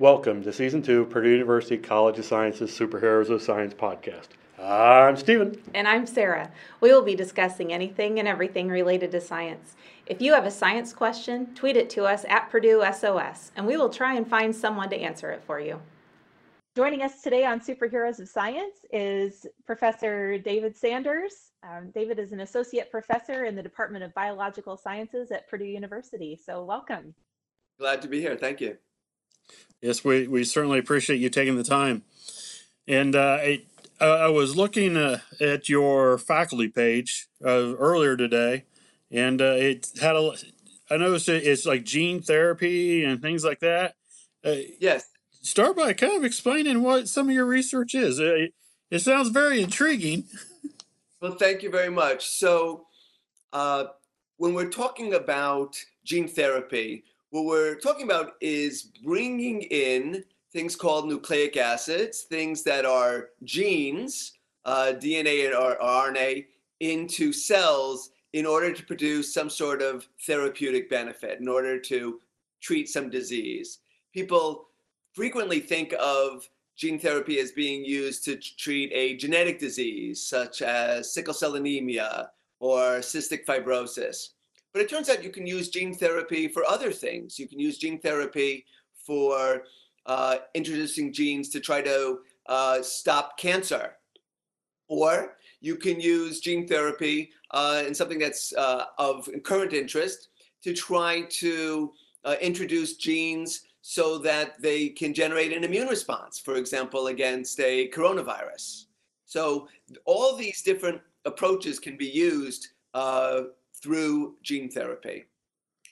Welcome to Season 2 Purdue University College of Sciences Superheroes of Science podcast. I'm Stephen. And I'm Sarah. We will be discussing anything and everything related to science. If you have a science question, tweet it to us at Purdue SOS, and we will try and find someone to answer it for you. Joining us today on Superheroes of Science is Professor David Sanders. Um, David is an associate professor in the Department of Biological Sciences at Purdue University. So, welcome. Glad to be here. Thank you. Yes, we, we certainly appreciate you taking the time. And uh, I, I was looking uh, at your faculty page uh, earlier today, and uh, it had a. I noticed it's like gene therapy and things like that. Uh, yes. Start by kind of explaining what some of your research is. It, it sounds very intriguing. Well, thank you very much. So, uh, when we're talking about gene therapy, what we're talking about is bringing in things called nucleic acids, things that are genes, uh, DNA or RNA, into cells in order to produce some sort of therapeutic benefit, in order to treat some disease. People frequently think of gene therapy as being used to treat a genetic disease such as sickle cell anemia or cystic fibrosis. But it turns out you can use gene therapy for other things. You can use gene therapy for uh, introducing genes to try to uh, stop cancer. Or you can use gene therapy uh, in something that's uh, of current interest to try to uh, introduce genes so that they can generate an immune response, for example, against a coronavirus. So all these different approaches can be used uh, through gene therapy.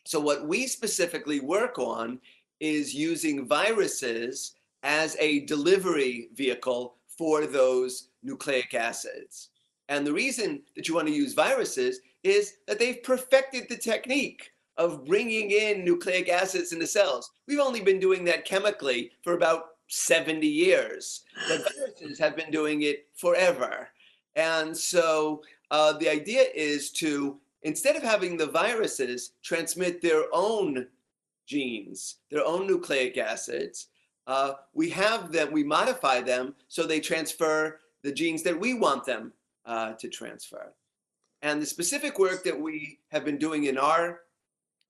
So, what we specifically work on is using viruses as a delivery vehicle for those nucleic acids. And the reason that you want to use viruses is that they've perfected the technique of bringing in nucleic acids into cells. We've only been doing that chemically for about 70 years, but viruses have been doing it forever. And so uh, the idea is to instead of having the viruses transmit their own genes, their own nucleic acids, uh, we have them, we modify them so they transfer the genes that we want them uh, to transfer. And the specific work that we have been doing in our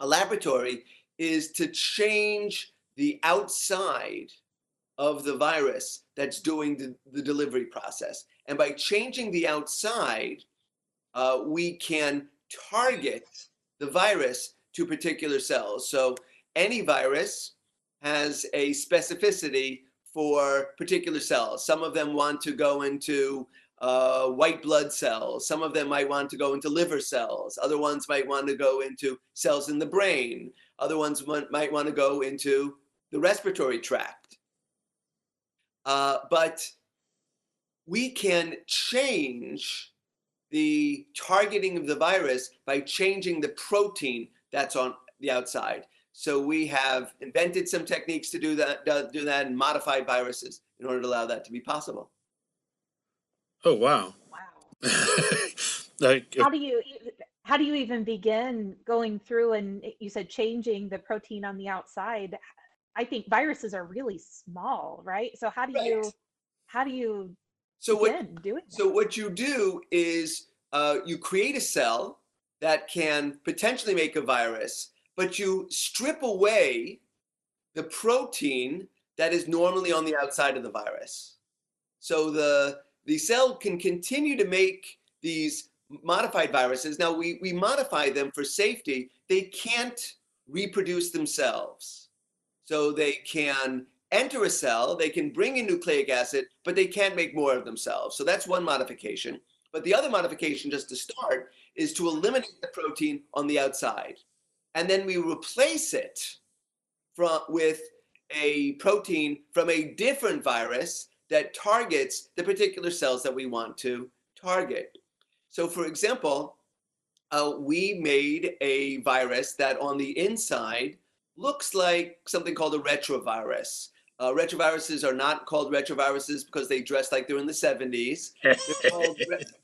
laboratory is to change the outside of the virus that's doing the, the delivery process. And by changing the outside, uh, we can target the virus to particular cells. So any virus has a specificity for particular cells. Some of them want to go into uh, white blood cells. Some of them might want to go into liver cells. Other ones might want to go into cells in the brain. Other ones might want to go into the respiratory tract. Uh, but we can change the targeting of the virus by changing the protein that's on the outside. So we have invented some techniques to do that, do that, and modified viruses in order to allow that to be possible. Oh wow! Wow. like, how do you how do you even begin going through and you said changing the protein on the outside? I think viruses are really small, right? So how do right. you how do you so what, so what you do is uh, you create a cell that can potentially make a virus, but you strip away the protein that is normally on the outside of the virus. So the the cell can continue to make these modified viruses. Now we, we modify them for safety. They can't reproduce themselves. So they can enter a cell, they can bring in nucleic acid, but they can't make more of themselves. So that's one modification. But the other modification, just to start, is to eliminate the protein on the outside. And then we replace it from, with a protein from a different virus that targets the particular cells that we want to target. So, for example, uh, we made a virus that on the inside looks like something called a retrovirus. Uh, retroviruses are not called retroviruses because they dress like they're in the 70s. They're called,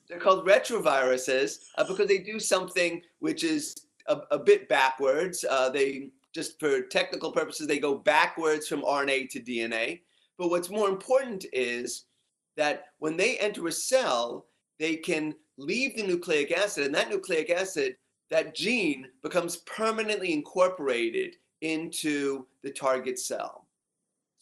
they're called retroviruses uh, because they do something which is a, a bit backwards. Uh, they just for technical purposes, they go backwards from RNA to DNA. But what's more important is that when they enter a cell, they can leave the nucleic acid, and that nucleic acid, that gene, becomes permanently incorporated into the target cell.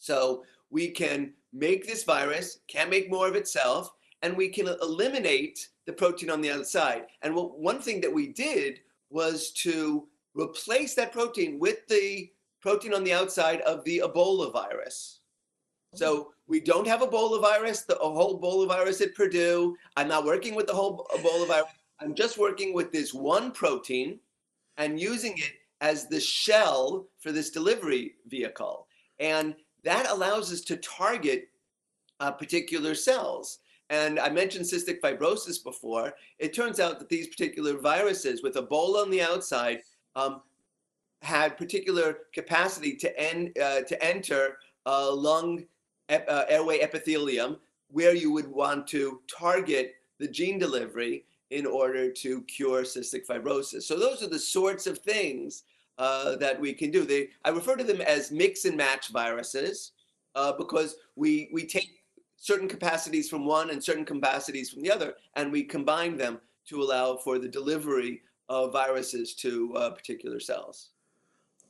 So we can make this virus, can't make more of itself, and we can eliminate the protein on the outside. And what, one thing that we did was to replace that protein with the protein on the outside of the Ebola virus. So we don't have Ebola virus, the whole Ebola virus at Purdue. I'm not working with the whole Ebola virus. I'm just working with this one protein and using it as the shell for this delivery vehicle. And that allows us to target uh, particular cells. And I mentioned cystic fibrosis before. It turns out that these particular viruses with Ebola on the outside um, had particular capacity to, en- uh, to enter uh, lung ep- uh, airway epithelium where you would want to target the gene delivery in order to cure cystic fibrosis. So those are the sorts of things uh, that we can do. They, I refer to them as mix and match viruses uh, because we, we take certain capacities from one and certain capacities from the other, and we combine them to allow for the delivery of viruses to uh, particular cells.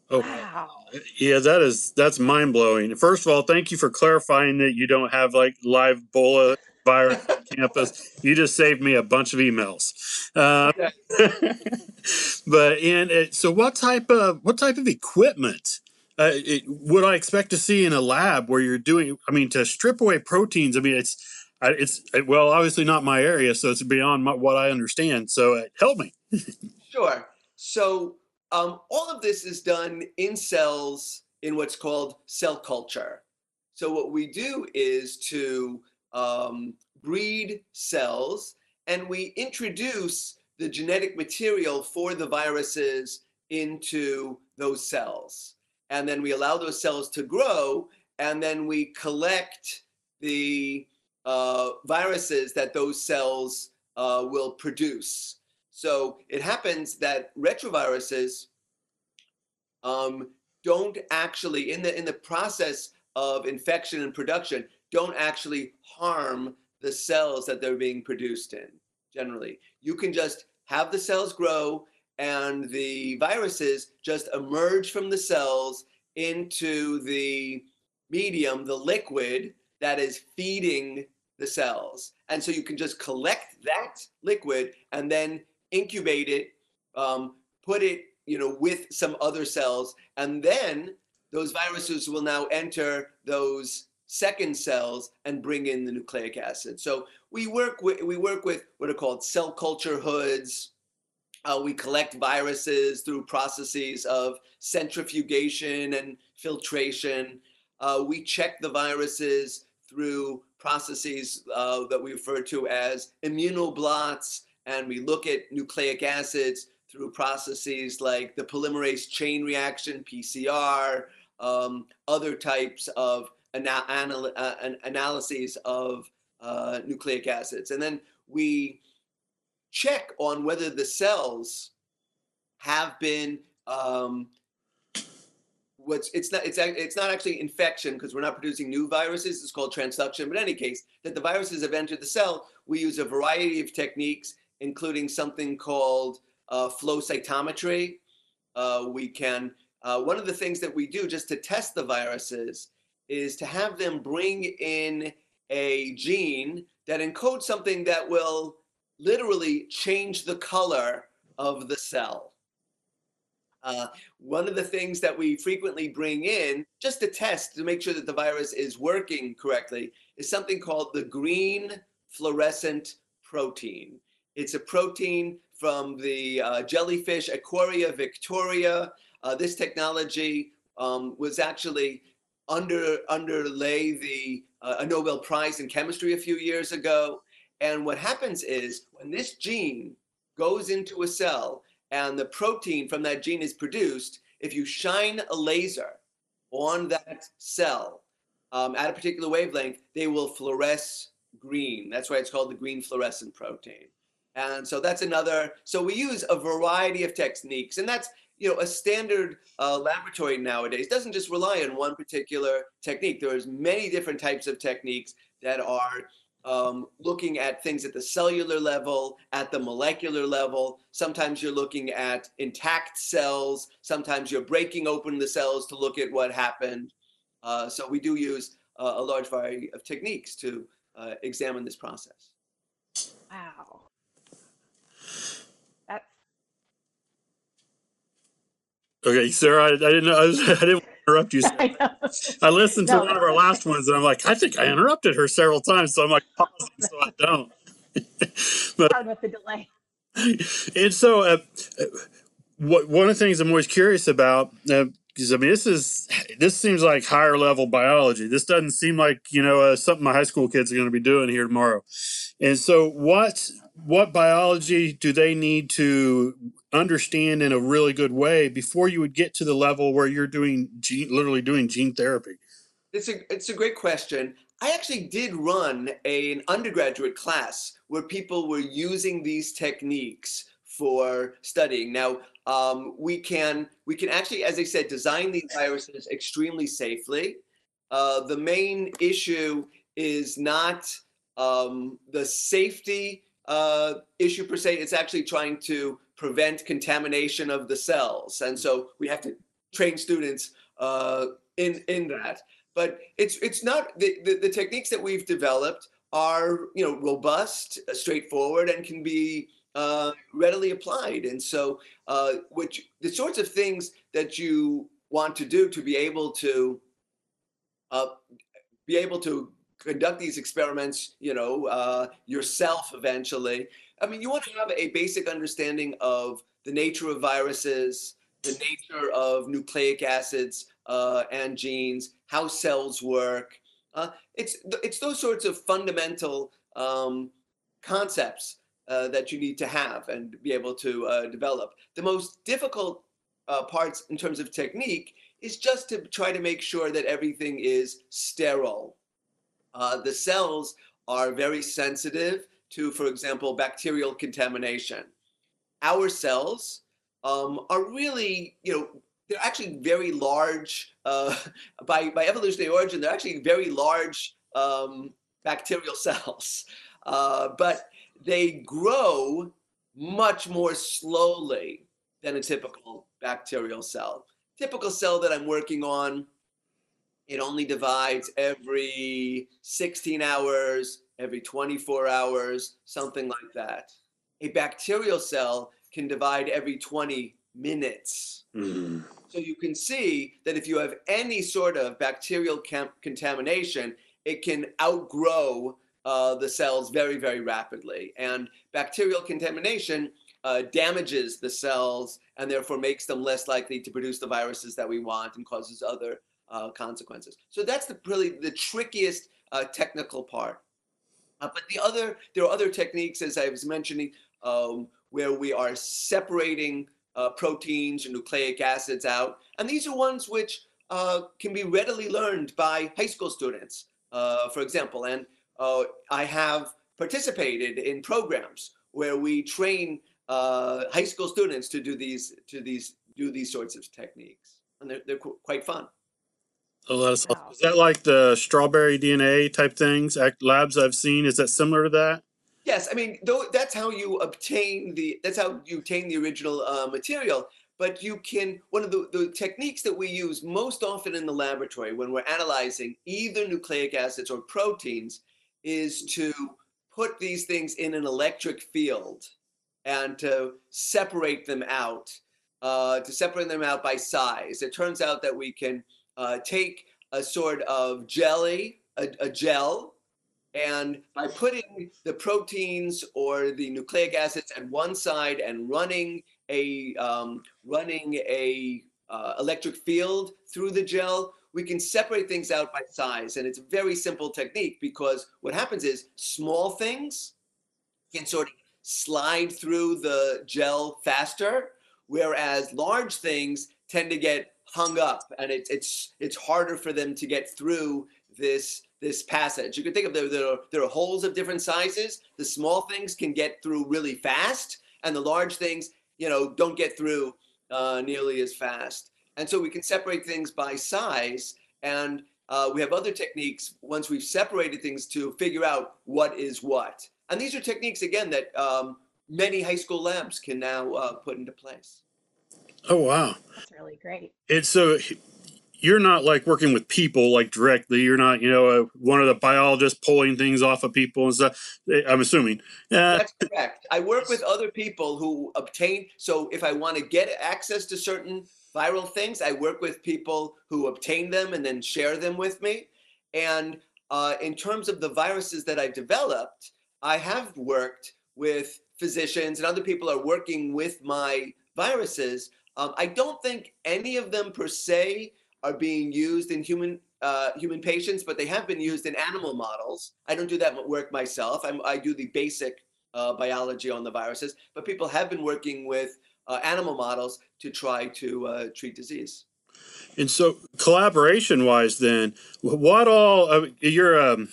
Oh, Wow. yeah, that is that's mind blowing. First of all, thank you for clarifying that you don't have like live Ebola virus on campus. You just saved me a bunch of emails. Uh, but and uh, so, what type of what type of equipment uh, it, would I expect to see in a lab where you're doing? I mean, to strip away proteins. I mean, it's it's well, obviously not my area, so it's beyond my, what I understand. So, uh, help me. Sure. So um, all of this is done in cells in what's called cell culture. So what we do is to um, breed cells and we introduce the genetic material for the viruses into those cells. And then we allow those cells to grow and then we collect the uh, viruses that those cells uh, will produce. So it happens that retroviruses um, don't actually, in the in the process of infection and production, don't actually harm the cells that they're being produced in. Generally, you can just have the cells grow, and the viruses just emerge from the cells into the medium, the liquid that is feeding the cells. And so you can just collect that liquid and then incubate it, um, put it, you know, with some other cells, and then those viruses will now enter those second cells and bring in the nucleic acid. So we work with we work with what are called cell culture hoods. Uh, we collect viruses through processes of centrifugation and filtration. Uh, we check the viruses through processes uh, that we refer to as immunoblots and we look at nucleic acids through processes like the polymerase chain reaction, PCR, um, other types of ana- anal- uh, an- analyses of uh, nucleic acids. And then we check on whether the cells have been um, what's it's not it's it's not actually infection because we're not producing new viruses it's called transduction but in any case that the viruses have entered the cell we use a variety of techniques including something called uh, flow cytometry. Uh, we can, uh, one of the things that we do just to test the viruses is to have them bring in a gene that encodes something that will literally change the color of the cell. Uh, one of the things that we frequently bring in, just to test to make sure that the virus is working correctly, is something called the green fluorescent protein. It's a protein from the uh, jellyfish Aquaria victoria. Uh, this technology um, was actually under underlay the uh, a Nobel Prize in chemistry a few years ago. And what happens is when this gene goes into a cell and the protein from that gene is produced, if you shine a laser on that cell um, at a particular wavelength, they will fluoresce green. That's why it's called the green fluorescent protein. And so that's another. So we use a variety of techniques, and that's you know, a standard uh, laboratory nowadays doesn't just rely on one particular technique. There's many different types of techniques that are um, looking at things at the cellular level, at the molecular level. Sometimes you're looking at intact cells. Sometimes you're breaking open the cells to look at what happened. Uh, so we do use uh, a large variety of techniques to uh, examine this process. Wow. That's Okay, Sarah, I, I didn't know. I, was, I didn't interrupt you. I. I listened to No. one of our last ones, and I'm like, I think I interrupted her several times, so I'm like pausing so I don't. Hard with the delay. and so, uh, uh, what one of the things I'm always curious about, because I mean, this is this seems like higher level biology. This doesn't seem like you know uh, something my high school kids are going to be doing here tomorrow. And so, what what biology do they need to understand in a really good way before you would get to the level where you're doing gene, literally doing gene therapy? It's a it's a great question. I actually did run a, an undergraduate class where people were using these techniques for studying. Now um, we can we can actually, as I said, design these viruses extremely safely. Uh, the main issue is not um, the safety uh, issue per se. It's actually trying to prevent contamination of the cells, and so we have to train students uh, in in that but it's it's not the, the, the techniques that we've developed are you know robust straightforward and can be uh, readily applied and so uh, which the sorts of things that you want to do to be able to uh, be able to conduct these experiments you know uh, yourself eventually i mean you want to have a basic understanding of the nature of viruses the nature of nucleic acids uh, and genes, how cells work. Uh, it's it's those sorts of fundamental um, concepts uh, that you need to have and be able to uh, develop. The most difficult uh, parts in terms of technique is just to try to make sure that everything is sterile. Uh, the cells are very sensitive to, for example, bacterial contamination. Our cells um, are really, you know, they're actually very large uh, by by evolutionary origin. They're actually very large um, bacterial cells, uh, but they grow much more slowly than a typical bacterial cell. Typical cell that I'm working on, it only divides every 16 hours, every 24 hours, something like that. A bacterial cell can divide every 20 minutes. So you can see that if you have any sort of bacterial contamination, it can outgrow uh, the cells very, very rapidly. And bacterial contamination uh, damages the cells and therefore makes them less likely to produce the viruses that we want and causes other uh, consequences. So that's the really the trickiest uh, technical part. Uh, but the other, there are other techniques, as I was mentioning, um, where we are separating uh, proteins or nucleic acids out. And these are ones which uh, can be readily learned by high school students, uh, for example. And I have participated in programs where we train high school students to do these to these do these sorts of techniques, and they're they're qu- quite fun. Oh, that's Wow. is that like the strawberry DNA type things? Act labs I've seen. Is that similar to that? Yes, I mean though that's how you obtain the that's how you obtain the original uh, material. But you can one of the, the techniques that we use most often in the laboratory when we're analyzing either nucleic acids or proteins is to put these things in an electric field and to separate them out, uh, to separate them out by size. It turns out that we can uh, take a sort of jelly, a, a gel, and by putting the proteins or the nucleic acids at one side and running a um, running a uh, electric field through the gel, we can separate things out by size. And it's a very simple technique because what happens is small things can sort of slide through the gel faster, whereas large things tend to get hung up and it's it's it's harder for them to get through this this passage. You can think of there, there, are, there are holes of different sizes. The small things can get through really fast, and the large things, you know, don't get through uh, nearly as fast. And so we can separate things by size. And uh, we have other techniques once we've separated things to figure out what is what. And these are techniques, again, that um, many high school labs can now uh, put into place. Oh, wow. That's really great. It's so you're not like working with people like directly. You're not, you know, a, one of the biologists pulling things off of people and stuff. Eh, I'm assuming. Uh, That's correct. I work with other people who obtain. So if I want to get access to certain viral things, I work with people who obtain them and then share them with me. And uh, in terms of the viruses that I've developed, I have worked with physicians and other people are working with my viruses. Um, I don't think any of them per se are being used in human uh, human patients, but they have been used in animal models. I don't do that work myself. I'm, i do the basic uh, biology on the viruses, but people have been working with uh, animal models to try to uh, treat disease. And so, collaboration wise, then, what all uh, you're um,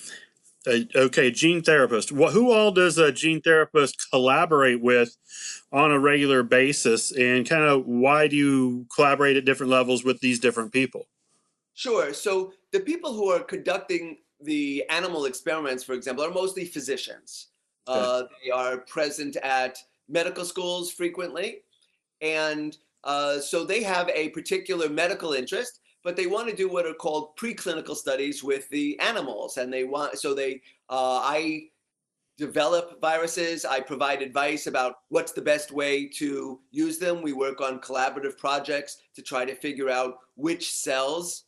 okay, gene therapist. Who all does a gene therapist collaborate with on a regular basis, and kind of why do you collaborate at different levels with these different people? Sure. So the people who are conducting the animal experiments, for example, are mostly physicians. Okay. Uh, they are present at medical schools frequently, and uh, so they have a particular medical interest but they want to do what are called preclinical studies with the animals and they want so they uh, i develop viruses. I provide advice about what's the best way to use them. We work on collaborative projects to try to figure out which cells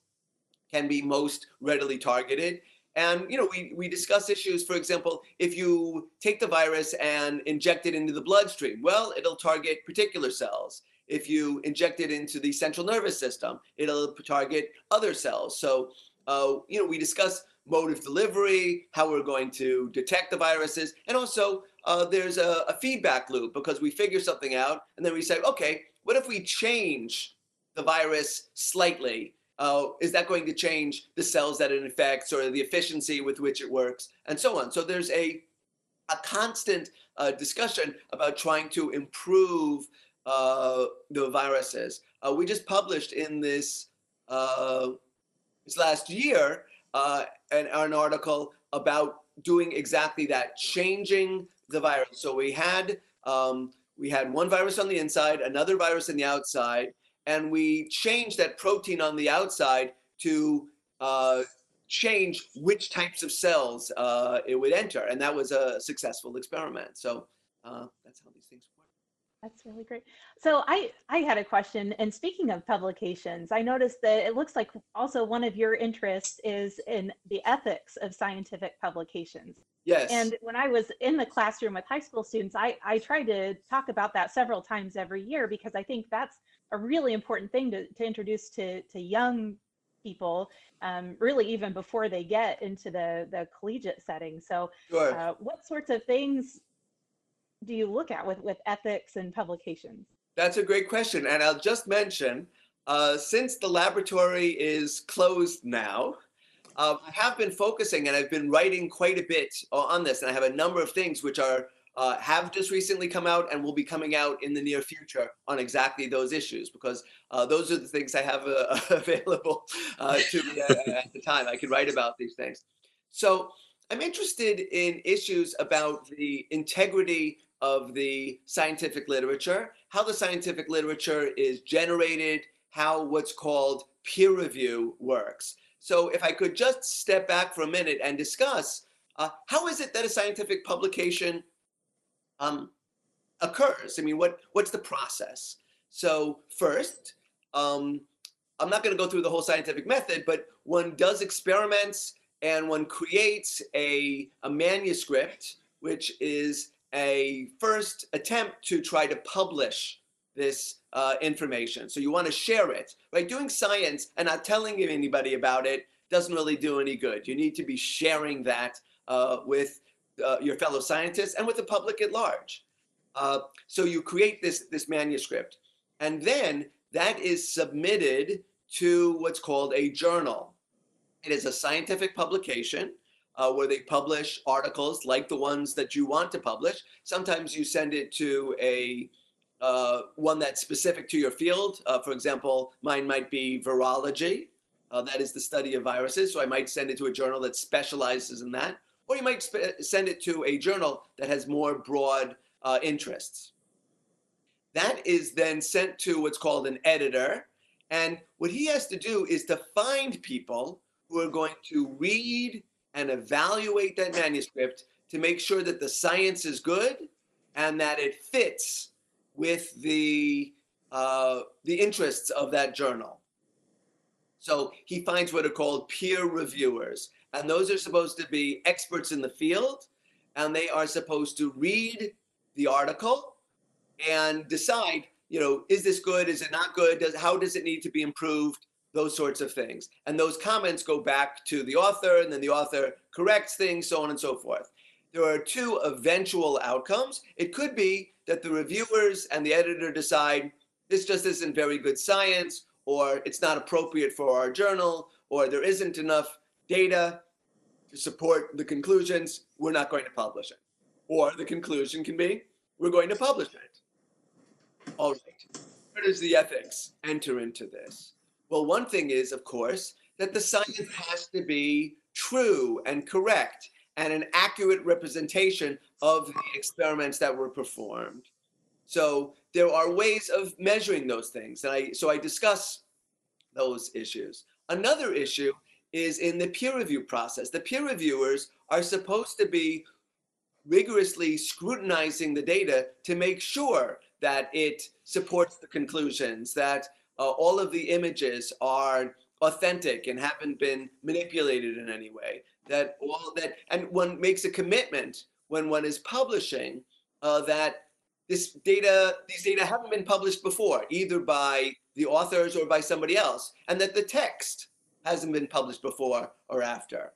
can be most readily targeted. And you know we, we discuss issues. For example if you take the virus and inject it into the bloodstream well it'll target particular cells. If you inject it into the central nervous system, it'll target other cells. So, uh, you know, we discuss mode of delivery, how we're going to detect the viruses, and also uh, there's a, a, feedback loop because we figure something out and then we say, okay, what if we change the virus slightly? Uh, is that going to change the cells that it infects or the efficiency with which it works, and so on? So there's a a constant uh, discussion about trying to improve uh, the viruses. Uh, we just published in this uh, this last year uh, an, an article about doing exactly that, changing the virus. So we had um, we had one virus on the inside, another virus on the outside, and we changed that protein on the outside to uh, change which types of cells uh, it would enter, and that was a successful experiment. So uh, that's how these things work. that's really great. So I I had a question and speaking of publications, I noticed that it looks like also one of your interests is in the ethics of scientific publications. Yes. And when I was in the classroom with high school students, I I try to talk about that several times every year because I think that's a really important thing to to introduce to to young people um, really even before they get into the the collegiate setting so sure. uh, what sorts of things do you look at with, with ethics and publications? That's a great question. And I'll just mention uh, since the laboratory is closed now, uh, I have been focusing and I've been writing quite a bit on this. And I have a number of things which are uh, have just recently come out and will be coming out in the near future on exactly those issues because uh, those are the things I have uh, available uh, to me at, at, the time. I can write about these things. So I'm interested in issues about the integrity of the scientific literature, how the scientific literature is generated, how what's called peer review works. So if I could just step back for a minute and discuss uh, how is it that a scientific publication um, occurs? I mean, what, what's the process? So first, um, I'm not going to go through the whole scientific method, but one does experiments and one creates a, a manuscript, which is a first attempt to try to publish this uh, information. So you want to share it, right? Doing science and not telling anybody about it doesn't really do any good. You need to be sharing that uh, with uh, your fellow scientists and with the public at large. Uh, so you create this, this manuscript, and then that is submitted to what's called a journal. It is a scientific publication uh, where they publish articles like the ones that you want to publish. Sometimes you send it to a uh, one that's specific to your field. Uh, for example, mine might be virology. Uh, that is the study of viruses. So I might send it to a journal that specializes in that. Or you might sp- send it to a journal that has more broad uh, interests. That is then sent to what's called an editor. And what he has to do is to find people who are going to read and evaluate that manuscript to make sure that the science is good and that it fits with the uh, the interests of that journal. So he finds what are called peer reviewers, and those are supposed to be experts in the field, and they are supposed to read the article and decide, you know, is this good? Is it not good? Does how does it need to be improved? Those sorts of things, and those comments go back to the author, and then the author corrects things, so on and so forth. There are two eventual outcomes. It could be that the reviewers and the editor decide this just isn't very good science, or it's not appropriate for our journal, or there isn't enough data to support the conclusions, we're not going to publish it. Or the conclusion can be, we're going to publish it. All right. Where does the ethics enter into this? Well, one thing is, of course, that the science has to be true and correct and an accurate representation of the experiments that were performed. So there are ways of measuring those things. And I so I discuss those issues. Another issue is in the peer review process. The peer reviewers are supposed to be rigorously scrutinizing the data to make sure that it supports the conclusions, that uh, all of the images are authentic and haven't been manipulated in any way, that all that, and one makes a commitment when one is publishing uh, that this data, these data haven't been published before, either by the authors or by somebody else, and that the text hasn't been published before or after.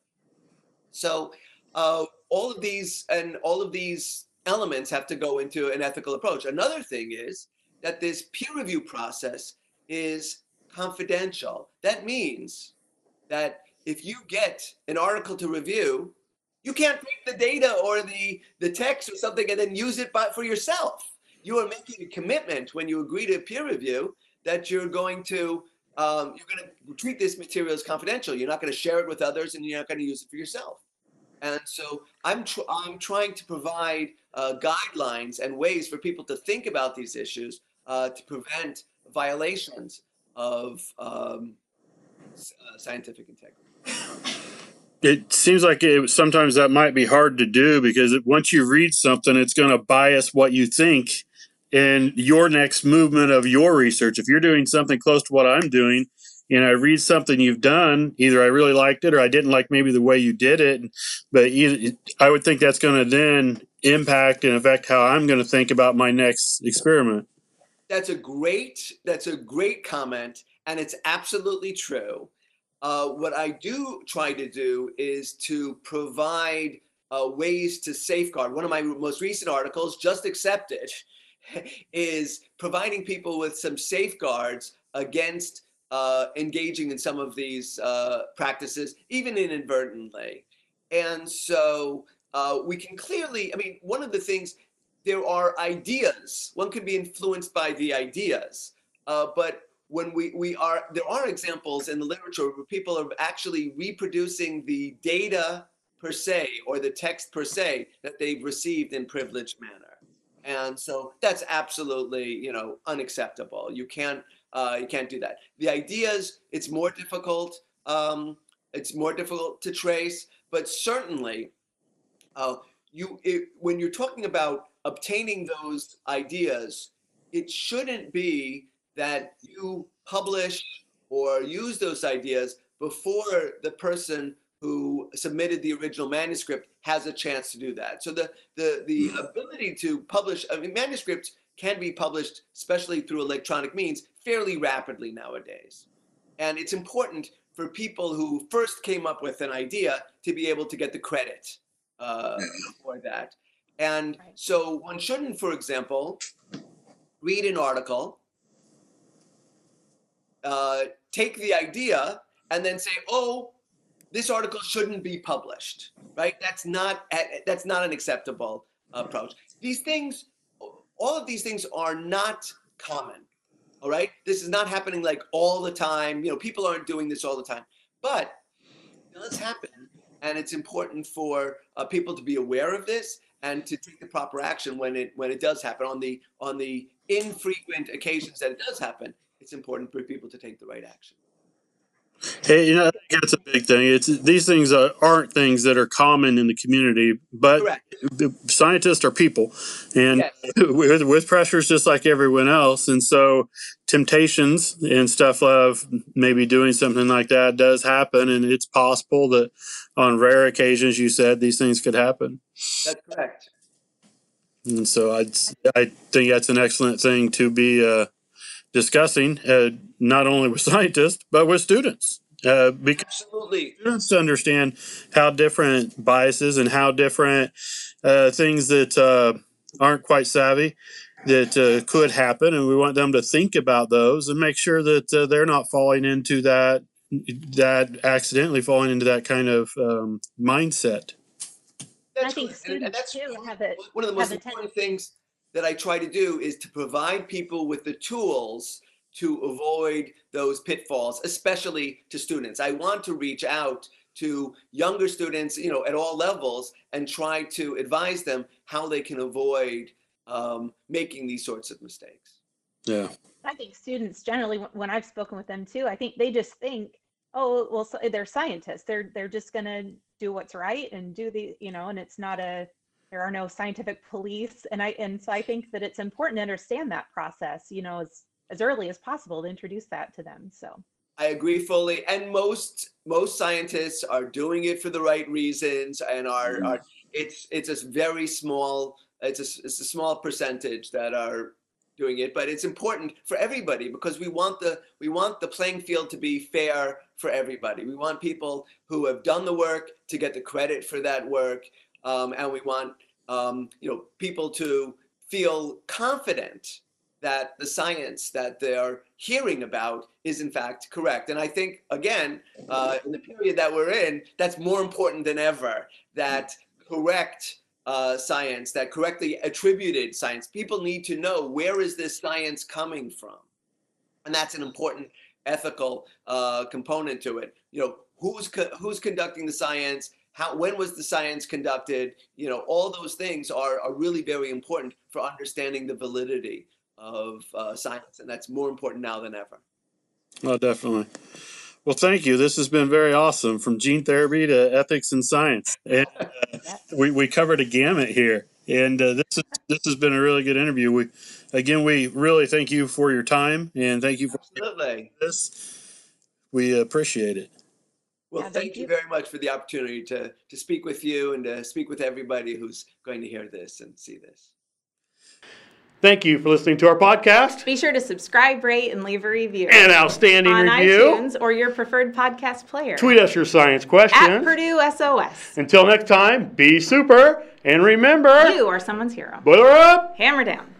So uh, all of these and all of these elements have to go into an ethical approach. Another thing is that this peer review process is confidential. That means that if you get an article to review, you can't take the data or the, the text or something and then use it by, for yourself. You are making a commitment when you agree to peer review that you're going to um, you're going to treat this material as confidential. You're not going to share it with others, and you're not going to use it for yourself. And so I'm tr- I'm trying to provide uh, guidelines and ways for people to think about these issues uh, to prevent violations of um, uh, scientific integrity. It seems like it, sometimes that might be hard to do because once you read something, it's going to bias what you think in your next movement of your research. If you're doing something close to what I'm doing, and I read something you've done, either I really liked it or I didn't like maybe the way you did it, but I would think that's going to then impact and affect how I'm going to think about my next experiment. That's a great that's a great comment, and it's absolutely true. Uh, what I do try to do is to provide uh, ways to safeguard. One of my most recent articles, just accepted, is providing people with some safeguards against uh, engaging in some of these uh, practices, even inadvertently. And so uh, we can clearly, I mean, one of the things, there are ideas. One can be influenced by the ideas. Uh, but when we, we are, there are examples in the literature where people are actually reproducing the data per se or the text per se that they've received in privileged manner. And so that's absolutely, you know, unacceptable. You can't, uh, you can't do that. The ideas, it's more difficult. Um, it's more difficult to trace, but certainly, uh, you it, when you're talking about obtaining those ideas, it shouldn't be that you publish or use those ideas before the person who submitted the original manuscript has a chance to do that. So the the the mm-hmm. ability to publish I mean manuscripts can be published especially through electronic means fairly rapidly nowadays. And it's important for people who first came up with an idea to be able to get the credit uh, for that. And so one shouldn't, for example, read an article, uh, take the idea, and then say, "Oh, this article shouldn't be published, right? That's not that's not an acceptable approach. These things all of these things are not common. All right. This is not happening like all the time. You know, people aren't doing this all the time, but it does happen. And it's important for uh, people to be aware of this and to take the proper action when it when it does happen on the on the infrequent occasions that it does happen. It's important for people to take the right action. Hey, you know, I think that's a big thing. It's these things are, aren't things that are common in the community, but Correct. scientists are people, and Yes. with, with pressures just like everyone else, and so temptations and stuff of maybe doing something like that does happen, and it's possible that on rare occasions, you said these things could happen, That's correct. and so I I think that's an excellent thing to be uh, discussing, uh, not only with scientists but with students, uh, because Absolutely. students to understand how different biases and how different uh, things that uh, aren't quite savvy that uh, could happen, and we want them to think about those and make sure that uh, they're not falling into that that accidentally falling into that kind of um, mindset. That's I think correct. And- and students that's too have it. one of the most important things that I try to do is to provide people with the tools to avoid those pitfalls, especially to students. I want to reach out to younger students, you know, at all levels, and try to advise them how they can avoid um, making these sorts of mistakes. Yeah. I think students generally, when I've spoken with them too, I think they just think, oh, well, so they're scientists. They're they're just gonna do what's right and do the, you know, and it's not a, there are no scientific police. And I and so I think that it's important to understand that process, you know, as as early as possible to introduce that to them. So I agree fully, and most most scientists are doing it for the right reasons, and are, are it's it's a very small it's a, it's a small percentage that are doing it, but it's important for everybody because we want the we want the playing field to be fair for everybody. We want people who have done the work to get the credit for that work, um, and we want um, you know people to feel confident that the science that they're hearing about is in fact correct. And I think, again, uh, in the period that we're in, that's more important than ever that correct uh, science, that correctly attributed science, people need to know where is this science coming from? And that's an important ethical uh, component to it. You know, who's, co- who's conducting the science? How, when was the science conducted? You know, all those things are, are really very important for understanding the validity of uh, science, and that's more important now than ever. Oh, definitely. Well, thank you. This has been very awesome from gene therapy to ethics and science. And uh, we, we covered a gamut here. And uh, this, is, this has been a really good interview. We, again, we really thank you for your time and thank you for Absolutely. this. We appreciate it. Well, Yeah, thank, thank you you. very much for the opportunity to to speak with you and to speak with everybody who's going to hear this and see this. Thank you for listening to our podcast. Be sure to subscribe, rate, and leave a review An outstanding on review. iTunes or your preferred podcast player. Tweet us your science questions. at. Purdue SOS. Until next time, be super and remember You are someone's hero. boiler up. Hammer down.